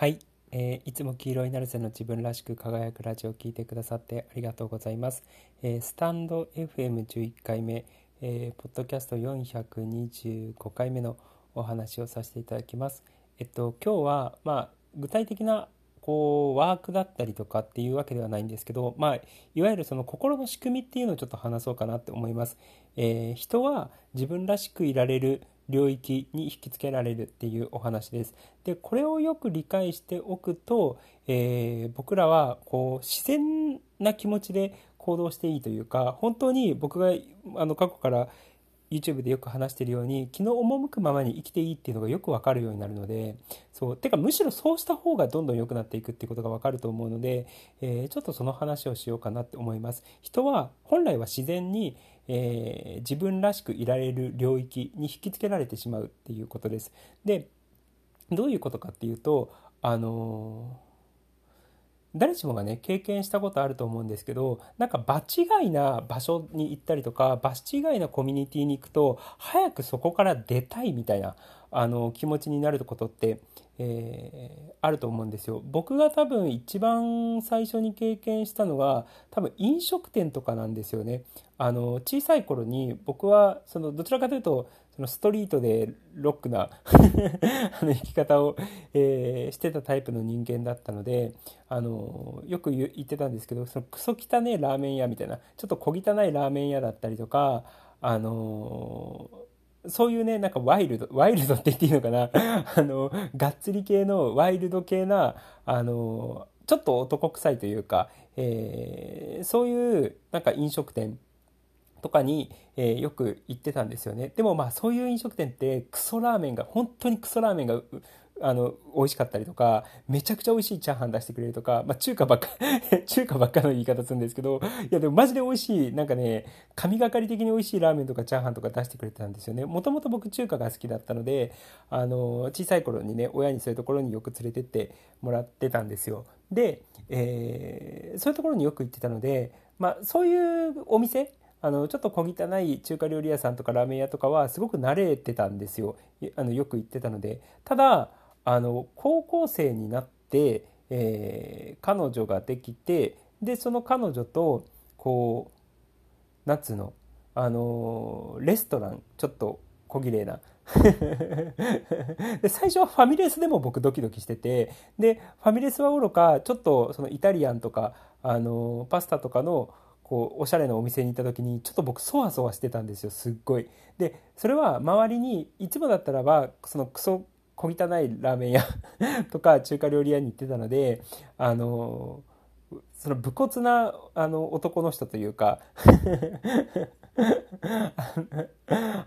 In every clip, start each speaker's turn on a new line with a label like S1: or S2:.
S1: はい、えー、いつも黄色いナルセの自分らしく輝くラジオを聴いてくださってありがとうございます。えー、スタンド FM11 回目、えー、ポッドキャスト425回目のお話をさせていただきます。えっと、今日は、まあ、具体的なこうワークだったりとかっていうわけではないんですけど、まあ、いわゆるその心の仕組みっていうのをちょっと話そうかなって思います。えー、人は自分らしくいられる領域に引きつけられるっていうお話です。でこれをよく理解しておくと、えー、僕らはこう自然な気持ちで行動していいというか本当に僕があの過去から YouTube でよく話してるように気の赴くままに生きていいっていうのがよく分かるようになるのでそうてかむしろそうした方がどんどん良くなっていくっていうことが分かると思うので、えー、ちょっとその話をしようかなって思います人は本来は自然に、えー、自分らしくいられる領域に引きつけられてしまうっていうことです。でどういうことかっていうとあのー誰しもがね経験したことあると思うんですけどなんか場違いな場所に行ったりとか場違いなコミュニティに行くと早くそこから出たいみたいなあの気持ちになることって、えー、あると思うんですよ。僕が多分一番最初に経験したのは多分飲食店とかなんですよね。あの小さい頃に僕はそのどちらかというとそのストリートでロックな あの生き方を、えー、してたタイプの人間だったのであのよく言ってたんですけどそのクソ汚いラーメン屋みたいなちょっと小汚いラーメン屋だったりとかあのそういうね、なんかワイルド、ワイルドって言っていいのかな？あの、がっつり系のワイルド系な、あの、ちょっと男臭いというか、えー、そういうなんか飲食店とかに、えー、よく行ってたんですよね。でもまあそういう飲食店ってクソラーメンが、本当にクソラーメンがあの、美味しかったりとか、めちゃくちゃ美味しいチャーハン出してくれるとか、まあ中華ばっか 中華ばっかの言い方するんですけど、いやでもマジで美味しい、なんかね、神がかり的に美味しいラーメンとかチャーハンとか出してくれてたんですよね。もともと僕中華が好きだったので、あの、小さい頃にね、親にそういうところによく連れてってもらってたんですよ。で、えー、そういうところによく行ってたので、まあそういうお店、あのちょっと小汚い中華料理屋さんとかラーメン屋とかはすごく慣れてたんですよあのよく行ってたのでただあの高校生になって、えー、彼女ができてでその彼女とこう夏のあのレストランちょっと小綺麗な で最初はファミレスでも僕ドキドキしててでファミレスはおろかちょっとそのイタリアンとかあのパスタとかのこうおしゃれなお店に行った時にちょっと僕そわそわしてたんですよすっごい。でそれは周りにいつもだったらばそのクソ小汚いラーメン屋 とか中華料理屋に行ってたのであのその武骨なあの男の人というか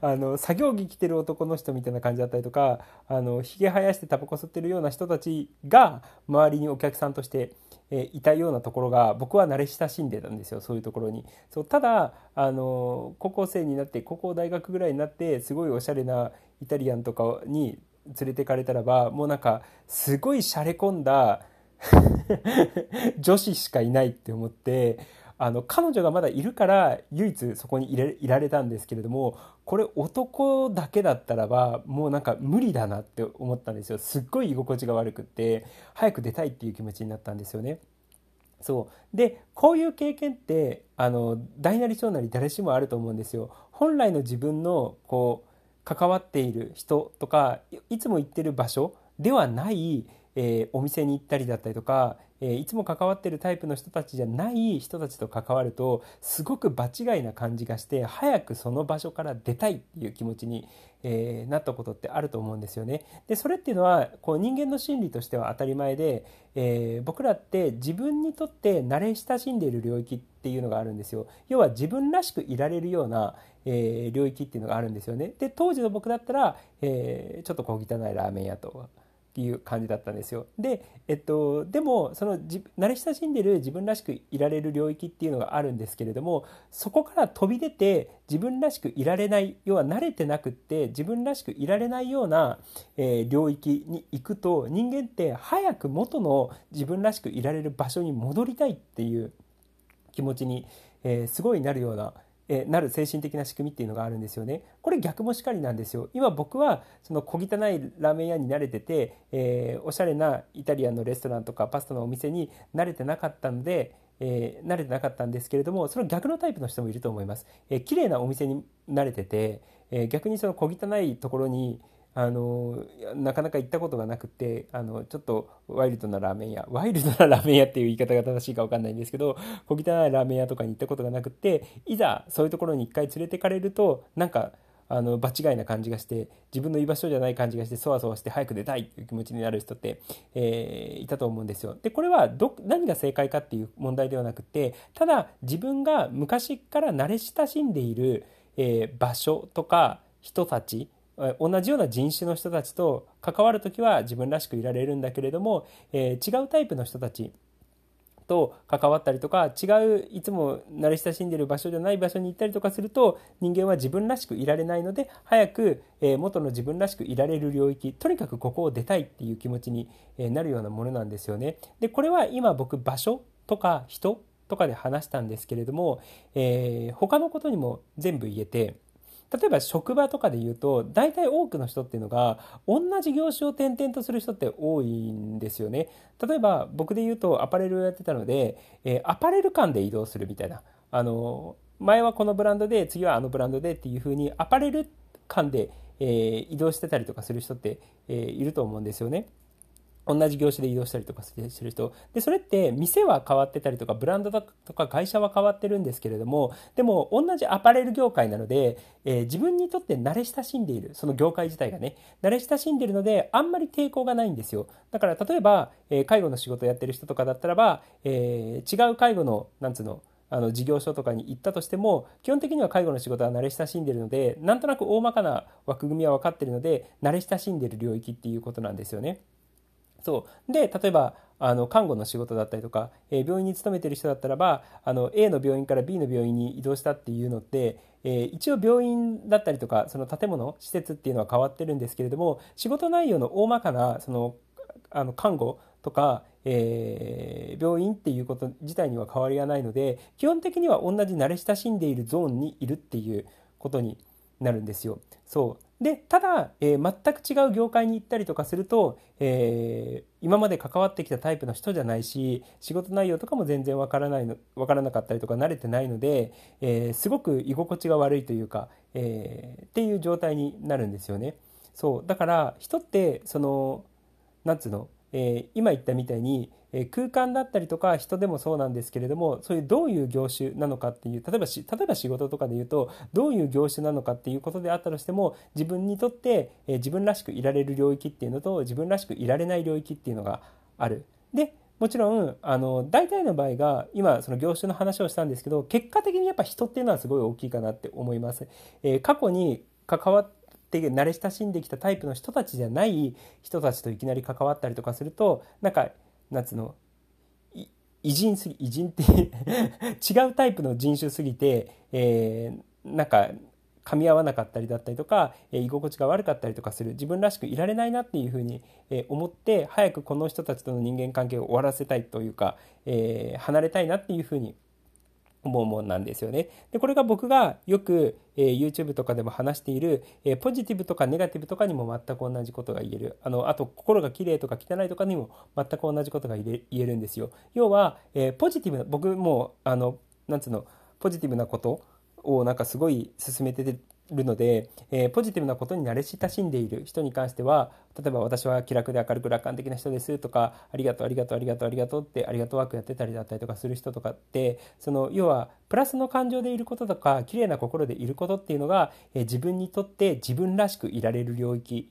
S1: あの作業着着てる男の人みたいな感じだったりとかあのひげ生やしてタバコ吸ってるような人たちが周りにお客さんとして、えいたようなところが僕は慣れ親しんでたんですよそういうところに。そうただあの高校生になって高校大学ぐらいになってすごいおしゃれなイタリアンとかに連れてかれたらばもうなんかすごいしゃれ込んだ 女子しかいないって思ってあの彼女がまだいるから唯一そこにいれいられたんですけれどもこれ男だけだったらばもうなんか無理だなって思ったんですよすっごい居心地が悪くって早く出たいっていう気持ちになったんですよね。そうでこういう経験ってあの大なり小なり誰しもあると思うんですよ。本来の自分のこう関わっている人とかいつも行ってる場所ではない、えー、お店に行ったりだったりとか、えー、いつも関わってるタイプの人たちじゃない人たちと関わるとすごく場違いな感じがして早くその場所から出たいっていう気持ちに、えー、なったことってあると思うんですよね。でそれっていうのはこう人間の心理としては当たり前で、えー、僕らって自分にとって慣れ親しんでいる領域っていうのがあるんですよ。要は自分らしくいられるような、えー、領域っていうのがあるんですよね。で当時の僕だったら、えー、ちょっと小汚いラーメン屋という感じだったんですよ。で、えっと、でもその慣れ親しんでる自分らしくいられる領域っていうのがあるんですけれどもそこから飛び出て自分らしくいられない要は慣れてなくって自分らしくいられないような、えー、領域に行くと人間って早く元の自分らしくいられる場所に戻りたいっていう気持ちに、えー、すごいなるようななる精神的な仕組みっていうのがあるんですよね。これ逆もしかりなんですよ。今僕はその小汚いラーメン屋に慣れてて、えー、おしゃれなイタリアンのレストランとかパスタのお店に慣れてなかったので、えー、慣れてなかったんですけれどもその逆のタイプの人もいると思います。えー、綺麗なお店に慣れてて、えー、逆にその小汚いところにあのなかなか行ったことがなくてあのちょっとワイルドなラーメン屋ワイルドなラーメン屋っていう言い方が正しいか分かんないんですけど小汚いラーメン屋とかに行ったことがなくていざそういうところに一回連れてかれるとなんかあの場違いな感じがして自分の居場所じゃない感じがしてそわそわして早く出たいっていう気持ちになる人って、えー、いたと思うんですよ。でこれはど何が正解かっていう問題ではなくてただ自分が昔から慣れ親しんでいる、えー、場所とか人たち同じような人種の人たちと関わる時は自分らしくいられるんだけれども、えー、違うタイプの人たちと関わったりとか違ういつも慣れ親しんでいる場所じゃない場所に行ったりとかすると人間は自分らしくいられないので早く、え、元の自分らしくいられる領域とにかくここを出たいっていう気持ちになるようなものなんですよね。でこれは今僕場所とか人とかで話したんですけれども、えー、他のことにも全部言えて例えば職場とかで言うと大体多くの人っていうのが同じ業種を転々とする人って多いんですよね例えば僕で言うとアパレルをやってたので、えー、アパレル間で移動するみたいなあの前はこのブランドで次はあのブランドでっていう風にアパレル間で、えー、移動してたりとかする人って、えー、いると思うんですよね。同じ業種で移動したりとかしてる人。で、それって店は変わってたりとか、ブランドとか会社は変わってるんですけれども、でも同じアパレル業界なので、えー、自分にとって慣れ親しんでいる、その業界自体がね、慣れ親しんでいるので、あんまり抵抗がないんですよ。だから例えば、えー、介護の仕事をやってる人とかだったらば、えー、違う介護の、なんつうの、あの事業所とかに行ったとしても基本的には介護の仕事は慣れ親しんでいるのでなんとなく大まかな枠組みは分かっているので慣れ親しんでいる領域っていうことなんですよね。そうで例えばあの看護の仕事だったりとか、えー、病院に勤めてる人だったらばあの A の病院から B の病院に移動したっていうのって、えー、一応病院だったりとかその建物施設っていうのは変わってるんですけれども仕事内容の大まかなそのあの看護とか、えー、病院っていうこと自体には変わりがないので基本的には同じ慣れ親しんでいるゾーンにいるっていうことになるんですよ。そうでただ、えー、全く違う業界に行ったりとかすると、えー、今まで関わってきたタイプの人じゃないし仕事内容とかも全然わからないのわからなかったりとか慣れてないので、えー、すごく居心地が悪いというか、え、っていう状態になるんですよね。そうだから人ってそのなんつうの、え、今言ったみたいにえ空間だったりとか人でもそうなんですけれどもそういうどういう業種なのかっていう例えばし例えば仕事とかで言うとどういう業種なのかっていうことであったとしても自分にとって、え自分らしくいられる領域っていうのと自分らしくいられない領域っていうのがある。でもちろんあの大体の場合が今その業種の話をしたんですけど結果的にやっぱ人っていうのはすごい大きいかなって思います。えー、過去に関わって慣れ親しんできたタイプの人たちじゃない人たちといきなり関わったりとかするとなんかなんつうの？偉人すぎ偉人って 違うタイプの人種すぎて、えー、なんか噛み合わなかったりだったりとか、え、居心地が悪かったりとかする。自分らしくいられないなっていうふうに、え、思って早くこの人たちとの人間関係を終わらせたいというか、えー、離れたいなっていうふうに思うもんなんですよね。でこれが僕がよく、えー、YouTube とかでも話している、えー、ポジティブとかネガティブとかにも全く同じことが言えるあのあと心が綺麗とか汚いとかにも全く同じことが言えるんですよ。要は、えー、ポジティブな僕もあのなんつうのポジティブなことをなんかすごい進めてるので、えー、ポジティブなことに慣れ親しんでいる。人に関しては例えば私は気楽で明るく楽観的な人ですとかありがとうありがとうありがとうありがとうってありがとうワークやってたりだったりとかする人とかってその要はプラスの感情でいることとか綺麗な心でいることっていうのが、えー、自分にとって自分らしくいられる領域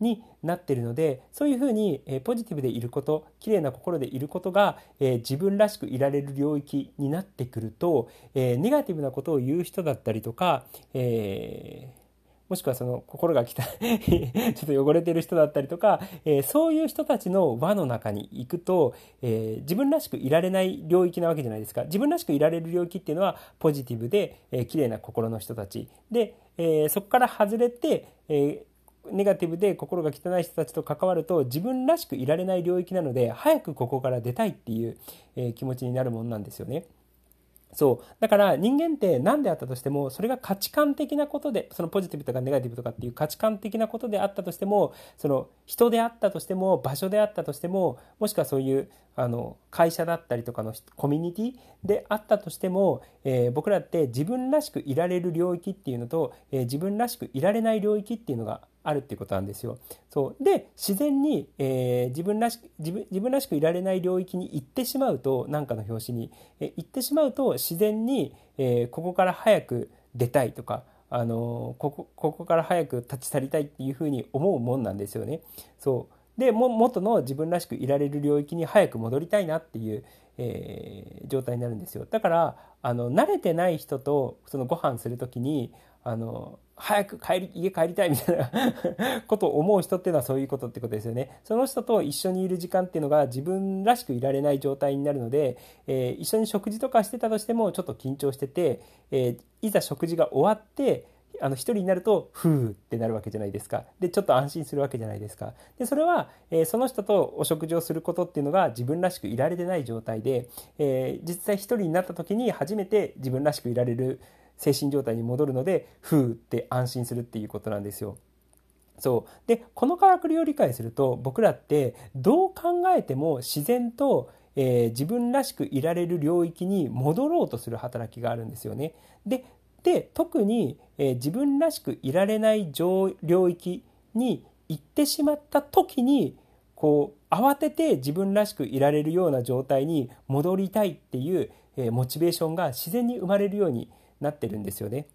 S1: になってるのでそういうふうに、えポジティブでいること綺麗な心でいることが、え自分らしくいられる領域になってくると、えネガティブなことを言う人だったりとか、えーもしくはその心が汚い ちょっと汚れてる人だったりとか、えー、そういう人たちの輪の中に行くと、えー、自分らしくいられない領域なわけじゃないですか。自分らしくいられる領域っていうのはポジティブで、えー、綺麗な心の人たち。で、えー、そこから外れて、えー、ネガティブで心が汚い人たちと関わると自分らしくいられない領域なので早くここから出たいっていう、え気持ちになるものなんですよね。そう。だから人間って何であったとしても、それが価値観的なことで、そのポジティブとかネガティブとかっていう価値観的なことであったとしても、その人であったとしても、場所であったとしても、もしくはそういうあの会社だったりとかのコミュニティであったとしても、えー、僕らって自分らしくいられる領域っていうのと、えー、自分らしくいられない領域っていうのがあるっていうことなんですよ。そうで自然に、えー、自分らしく自分自分らしくいられない領域に行ってしまうと何かの表紙に、えー、行ってしまうと自然に、えー、ここから早く出たいとかあのここここから早く立ち去りたいっていうふうに思うもんなんですよね。そうでも元の自分らしくいられる領域に早く戻りたいなっていう、えー、状態になるんですよだからあの慣れてない人とそのご飯する時にあの早く帰り家帰りたいみたいな ことを思う人っていうのはそういうことってことですよね。その人と一緒にいる時間っていうのが自分らしくいられない状態になるので、えー、一緒に食事とかしてたとしてもちょっと緊張してて、えー、いざ食事が終わってあの一人になるとふーってなるわけじゃないですかでちょっと安心するわけじゃないですかでそれは、えー、その人とお食事をすることっていうのが自分らしくいられてない状態で、えー、実際一人になった時に初めて自分らしくいられる精神状態に戻るのでふーって安心するっていうことなんですよ。そうでこのからくりを理解すると僕らってどう考えても自然と、えー、自分らしくいられる領域に戻ろうとする働きがあるんですよね。でで特に、えー、自分らしくいられない領域に行ってしまった時にこう慌てて自分らしくいられるような状態に戻りたいっていう、えー、モチベーションが自然に生まれるようになってるんですよね。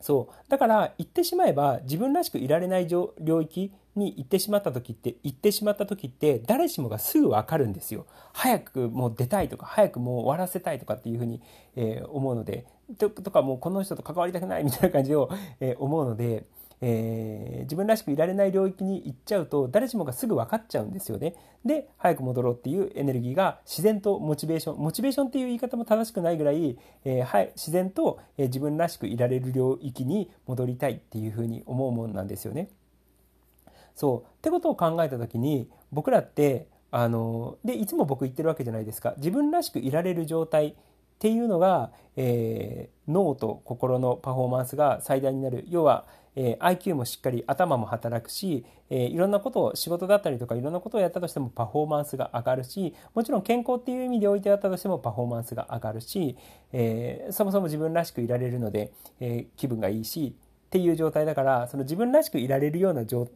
S1: そうだから言ってしまえば自分らしくいられない領域に行ってしまった時って行ってしまった時って誰しもがすぐ分かるんですよ。早くもう出たいとか早くもう終わらせたいとかっていうふうに、えー、思うのでとかもうこの人と関わりたくないみたいな感じを、えー、思うのでえー、自分らしくいられない領域に行っちゃうと誰しもがすぐ分かっちゃうんですよね。で早く戻ろうっていうエネルギーが自然とモチベーションモチベーションっていう言い方も正しくないぐらい、えー、はい、自然と、え自分らしくいられる領域に戻りたいっていうふうに思うもんなんですよね。そうってことを考えた時に僕らってあのでいつも僕言ってるわけじゃないですか自分らしくいられる状態っていうのが、えー、脳と心のパフォーマンスが最大になる。要はえー、IQ もしっかり頭も働くし、えー、いろんなことを仕事だったりとかいろんなことをやったとしてもパフォーマンスが上がるしもちろん健康っていう意味で置いてあったとしてもパフォーマンスが上がるし、えー、そもそも自分らしくいられるので、え気分がいいしっていう状態だからその自分らしくいられるような状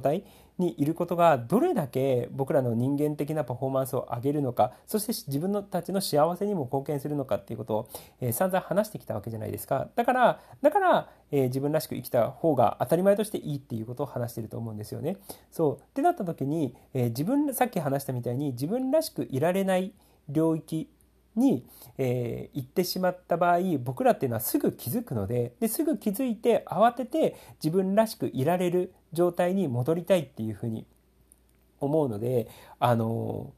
S1: 態にいることがどれだけ僕らの人間的なパフォーマンスを上げるのかそして自分のたちの幸せにも貢献するのかっていうことを、えー、散々話してきたわけじゃないですかだからだから、えー、自分らしく生きた方が当たり前としていいっていうことを話してると思うんですよね。そうってなった時に、えー、自分さっき話したみたいに自分らしくいられない領域に、えー、行ってしまった場合僕らっていうのはすぐ気づくのでですぐ気づいて慌てて自分らしくいられる状態に戻りたいっていうふうに思うのであの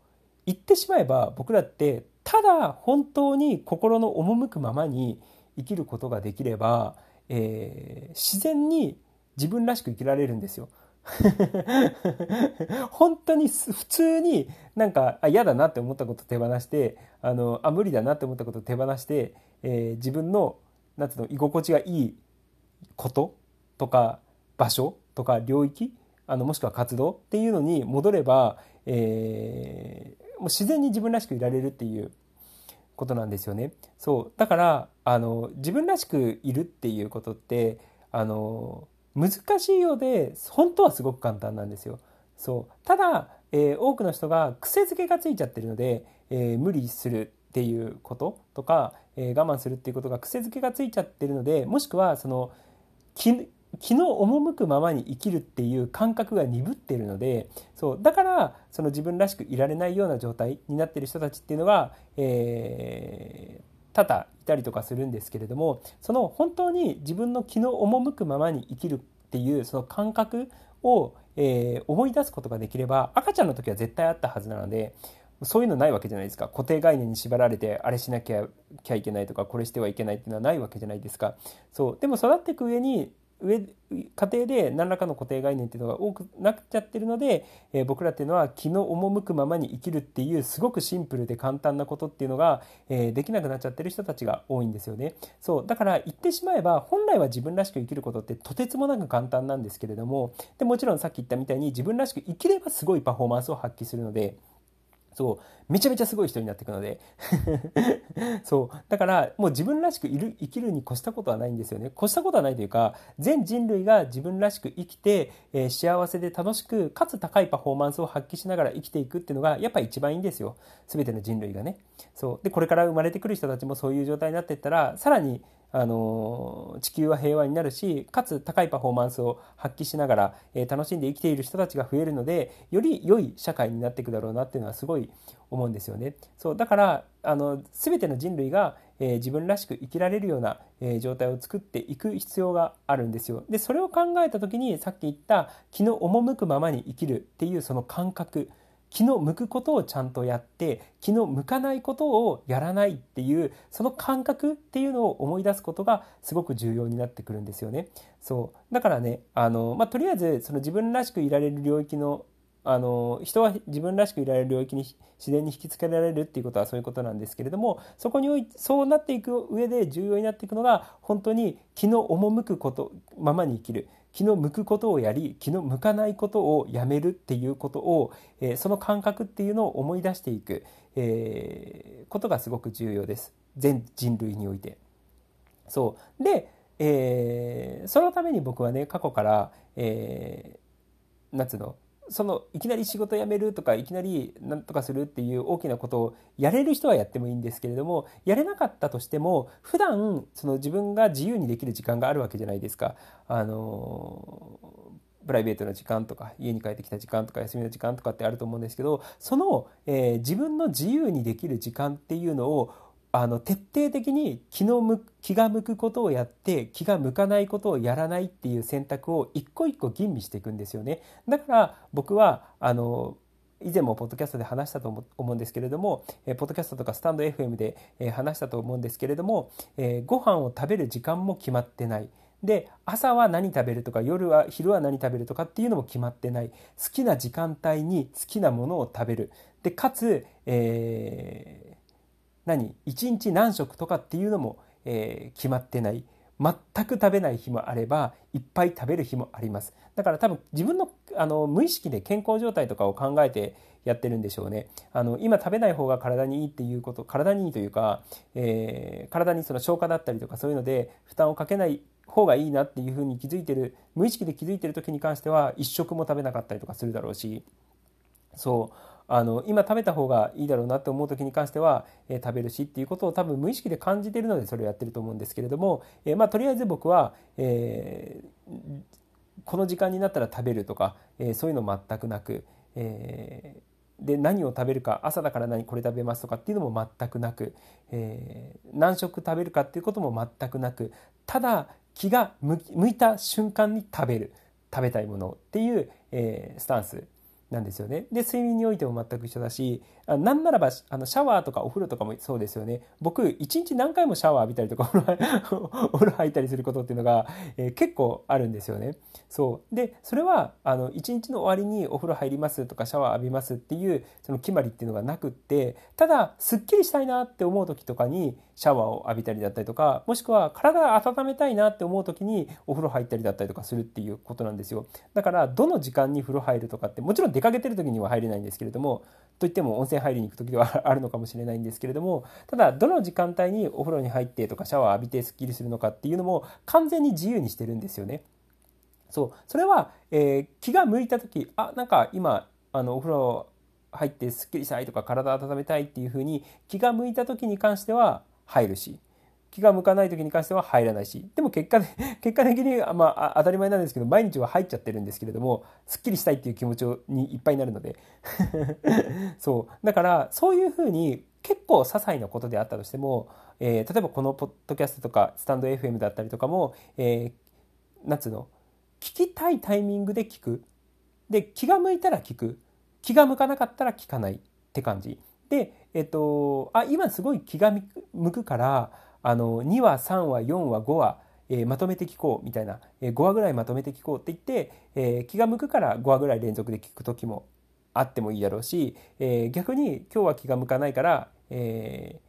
S1: 言ってしまえば僕らってただ本当に心の赴くままに生きることができれば、えー、自然に自分らしく生きられるんですよ。本当に普通になんか嫌だなって思ったこと手放してあのあ無理だなって思ったことを手放して、えー、自分のなんうの居心地がいいこととか場所とか領域あのもしくは活動っていうのに戻れば、えー、もう自然に自分らしくいられるっていうことなんですよね。そうだからあの自分らしくいるっていうことってあの難しいようで本当はすごく簡単なんですよ。そうただ、えー、多くの人が癖づけがついちゃってるので、えー、無理するっていうこととか、えー、我慢するっていうことが癖づけがついちゃってるのでもしくはその気気の赴くままに生きるっていう感覚が鈍ってるのでそうだからその自分らしくいられないような状態になってる人たちっていうのが、えー、多々いたりとかするんですけれどもその本当に自分の気の赴くままに生きるっていうその感覚を、えー、思い出すことができれば赤ちゃんの時は絶対あったはずなのでそういうのないわけじゃないですか。固定概念に縛られてあれしなきゃいけないとかこれしてはいけないっていうのはないわけじゃないですか。そう。でも育っていく上に上家庭で何らかの固定概念っていうのが多くなっちゃってるので、えー、僕らっていうのは気の赴くままに生きるっていうすごくシンプルで簡単なことっていうのが、えー、できなくなっちゃってる人たちが多いんですよね。そうだから言ってしまえば本来は自分らしく生きることってとてつもなく簡単なんですけれどもでもちろんさっき言ったみたいに自分らしく生きればすごいパフォーマンスを発揮するので。そう。めちゃめちゃすごい人になっていくので。そう。だからもう自分らしくいる生きるに越したことはないんですよね。越したことはないというか全人類が自分らしく生きて、えー、幸せで楽しくかつ高いパフォーマンスを発揮しながら生きていくっていうのがやっぱ一番いいんですよ。全ての人類がね。そう。でこれから生まれてくる人たちもそういう状態になっていったらさらにあの地球は平和になるしかつ高いパフォーマンスを発揮しながら、えー、楽しんで生きている人たちが増えるのでより良い社会になっていくだろうなっていうのはすごい思うんですよね。そうだからあの全ての人類が、えー、自分らしく生きられるような、えー、状態を作っていく必要があるんですよ。でそれを考えた時にさっき言った気の赴くままに生きるっていうその感覚気の向くことをちゃんとやって気の向かないことをやらないっていうその感覚っていうのを思い出すことがすごく重要になってくるんですよね。そうだからねあの、まあ、とりあえずその自分らしくいられる領域のあの人は自分らしくいられる領域に自然に引きつけられるっていうことはそういうことなんですけれどもそこにおいそうなっていく上で重要になっていくのが本当に気の赴くことままに生きる気の向くことをやり気の向かないことをやめるっていうことを、えー、その感覚っていうのを思い出していく、えー、ことがすごく重要です全人類において。そうで、えー、そのために僕はね過去から、えー、夏のそのいきなり仕事辞めるとかいきなり何とかするっていう大きなことをやれる人はやってもいいんですけれどもやれなかったとしても普段その自分が自由にできる時間があるわけじゃないですか。あのプライベートな時間とか家に帰ってきた時間とか休みの時間とかってあると思うんですけどその、えー、自分の自由にできる時間っていうのをあの徹底的に気の向気が向くことをやって気が向かないことをやらないっていう選択を一個一個吟味していくんですよね。だから僕はあの以前もポッドキャストで話したと思うんですけれども、えポッドキャストとかスタンド FM で、え話したと思うんですけれども、えご飯を食べる時間も決まってない。で朝は何食べるとか夜は昼は何食べるとかっていうのも決まってない好きな時間帯に好きなものを食べるでかつ、え何1日何食とかっていうのも、えー、決まってない。全く食べない日もあればいっぱい食べる日もあります。だから多分自分のあの無意識で健康状態とかを考えてやってるんでしょうね。あの今食べない方が体にいいっていうこと体にいいというか、えー、体にその消化だったりとかそういうので負担をかけない方がいいなっていうふうに気づいてる無意識で気づいてる時に関しては一食も食べなかったりとかするだろうし。そう。あの今食べた方がいいだろうなって思う時に関しては、えー、食べるしっていうことを多分無意識で感じているのでそれをやってると思うんですけれども、えー、まあ、とりあえず僕は、えー、この時間になったら食べるとか、えそういうの全くなく、えで何を食べるか朝だから何これ食べますとかっていうのも全くなく、え何食食べるかっていうことも全くなくただ気が向いた瞬間に食べる食べたいものっていう、えスタンス。なんですよね。で、睡眠においても全く一緒だし、あなんならば、あの、シャワーとかお風呂とかもそうですよね。僕、一日何回もシャワー浴びたりとか、お風呂入ったりすることっていうのが、えー、結構あるんですよね。そう。で、それは、あの、一日の終わりにお風呂入りますとか、シャワー浴びますっていう、その決まりっていうのがなくって、ただ、すっきりしたいなって思う時とかに、シャワーを浴びたりだったりとか、もしくは体を温めたいなって思う時に、お風呂入ったりだったりとかするっていうことなんですよ。だから、どの時間に風呂入るとかって、もちろん出かけてる時には入れないんですけれどもといっても温泉入りに行く時ではあるのかもしれないんですけれどもただどの時間帯にお風呂に入ってとかシャワー浴びてすっきりするのかっていうのも完全に自由にしてるんですよね。そうそれは、えー、気が向いた時あなんか今あのお風呂入ってすっきりしたいとか体温めたいっていうふうに気が向いた時に関しては入るし気が向かない時に関しては入らないしでも結果で 結果的に、まあ、当たり前なんですけど毎日は入っちゃってるんですけれどもすっきりしたいっていう気持ちにいっぱいになるので。そう。だからそういうふうに結構些細なことであったとしても、えー、例えばこのポッドキャストとかスタンド FM だったりとかも、えー、なんつうの聞きたいタイミングで聞く。で気が向いたら聞く。気が向かなかったら聞かないって感じ。でえっ、とあ今すごい気が向くからあの2話3話4話5話、えー、まとめて聞こうみたいな、えー、5話ぐらいまとめて聞こうって言って、えー、気が向くから5話ぐらい連続で聞く時もあってもいいだろうし、え逆に今日は気が向かないから、え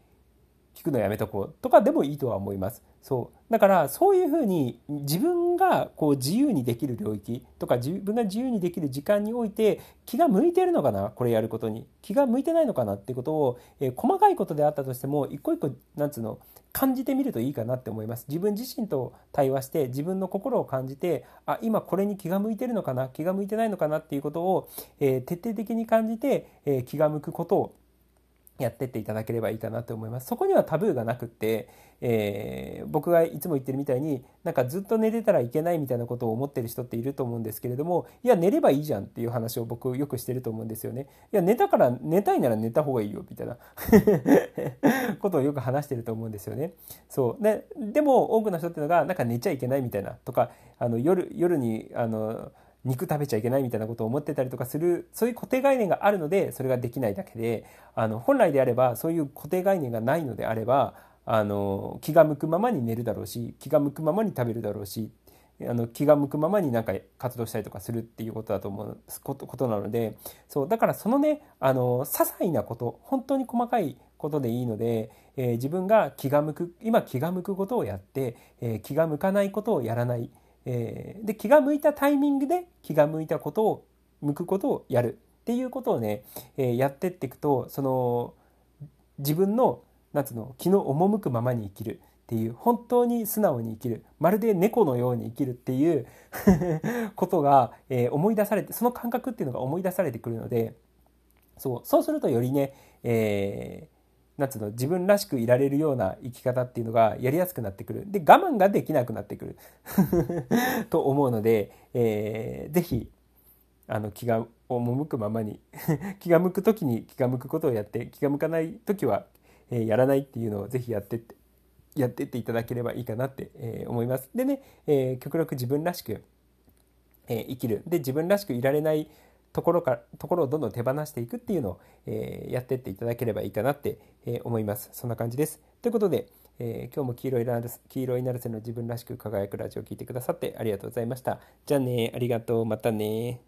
S1: 聞くのやめとこうとかでもいいとは思います。そう。だからそういうふうに自分がこう自由にできる領域とか自分が自由にできる時間において気が向いてるのかなこれやることに。気が向いてないのかなっていうことを、えー、細かいことであったとしても一個一個なんつうの感じてみるといいかなって思います。自分自身と対話して自分の心を感じてあ今これに気が向いてるのかな気が向いてないのかなっていうことを、えー、徹底的に感じて、えー、気が向くことをやってっていただければいいかなと思います。そこにはタブーがなくって、えー、僕がいつも言ってるみたいになんかずっと寝てたらいけないみたいなことを思ってる人っていると思うんですけれどもいや寝ればいいじゃんっていう話を僕よくしてると思うんですよね。いや寝たから寝たいなら寝た方がいいよみたいな ことをよく話してると思うんですよね。そうででも多くの人っていうのがなんか寝ちゃいけないみたいなとかあの夜夜にあの肉食べちゃいけないみたいなことを思ってたりとかするそういう固定概念があるのでそれができないだけであの本来であればそういう固定概念がないのであればあの気が向くままに寝るだろうし気が向くままに食べるだろうしあの気が向くままになんか活動したりとかするっていうことだと思うことなのでそうだからそのねあの些細なこと本当に細かいことでいいので、えー、自分が気が向く今気が向くことをやって、えー、気が向かないことをやらない。えー、で気が向いたタイミングで気が向いたことを向くことをやるっていうことをね、えー、やってっていくとその自分の夏の気の赴くままに生きるっていう本当に素直に生きるまるで猫のように生きるっていう ことが、えー、思い出されてその感覚っていうのが思い出されてくるのでそうそうするとよりね、えーなんつうの自分らしくいられるような生き方っていうのがやりやすくなってくる。で我慢ができなくなってくる。と思うので、えー、ぜひあの気が赴くままに 気が向く時に気が向くことをやって気が向かない時は、えー、やらないっていうのをぜひやってってやってっていただければいいかなって、えー、思います。でね、えー、極力自分らしく、えー、生きる。で自分らしくいられないところからところをどんどん手放していくっていうのを、えー、やってっていただければいいかなって、えー、思います。そんな感じです。ということで、えー、今日も黄色いナル黄色いナルセの自分らしく輝くラジオを聴いてくださってありがとうございました。じゃあね、ありがとう、またね。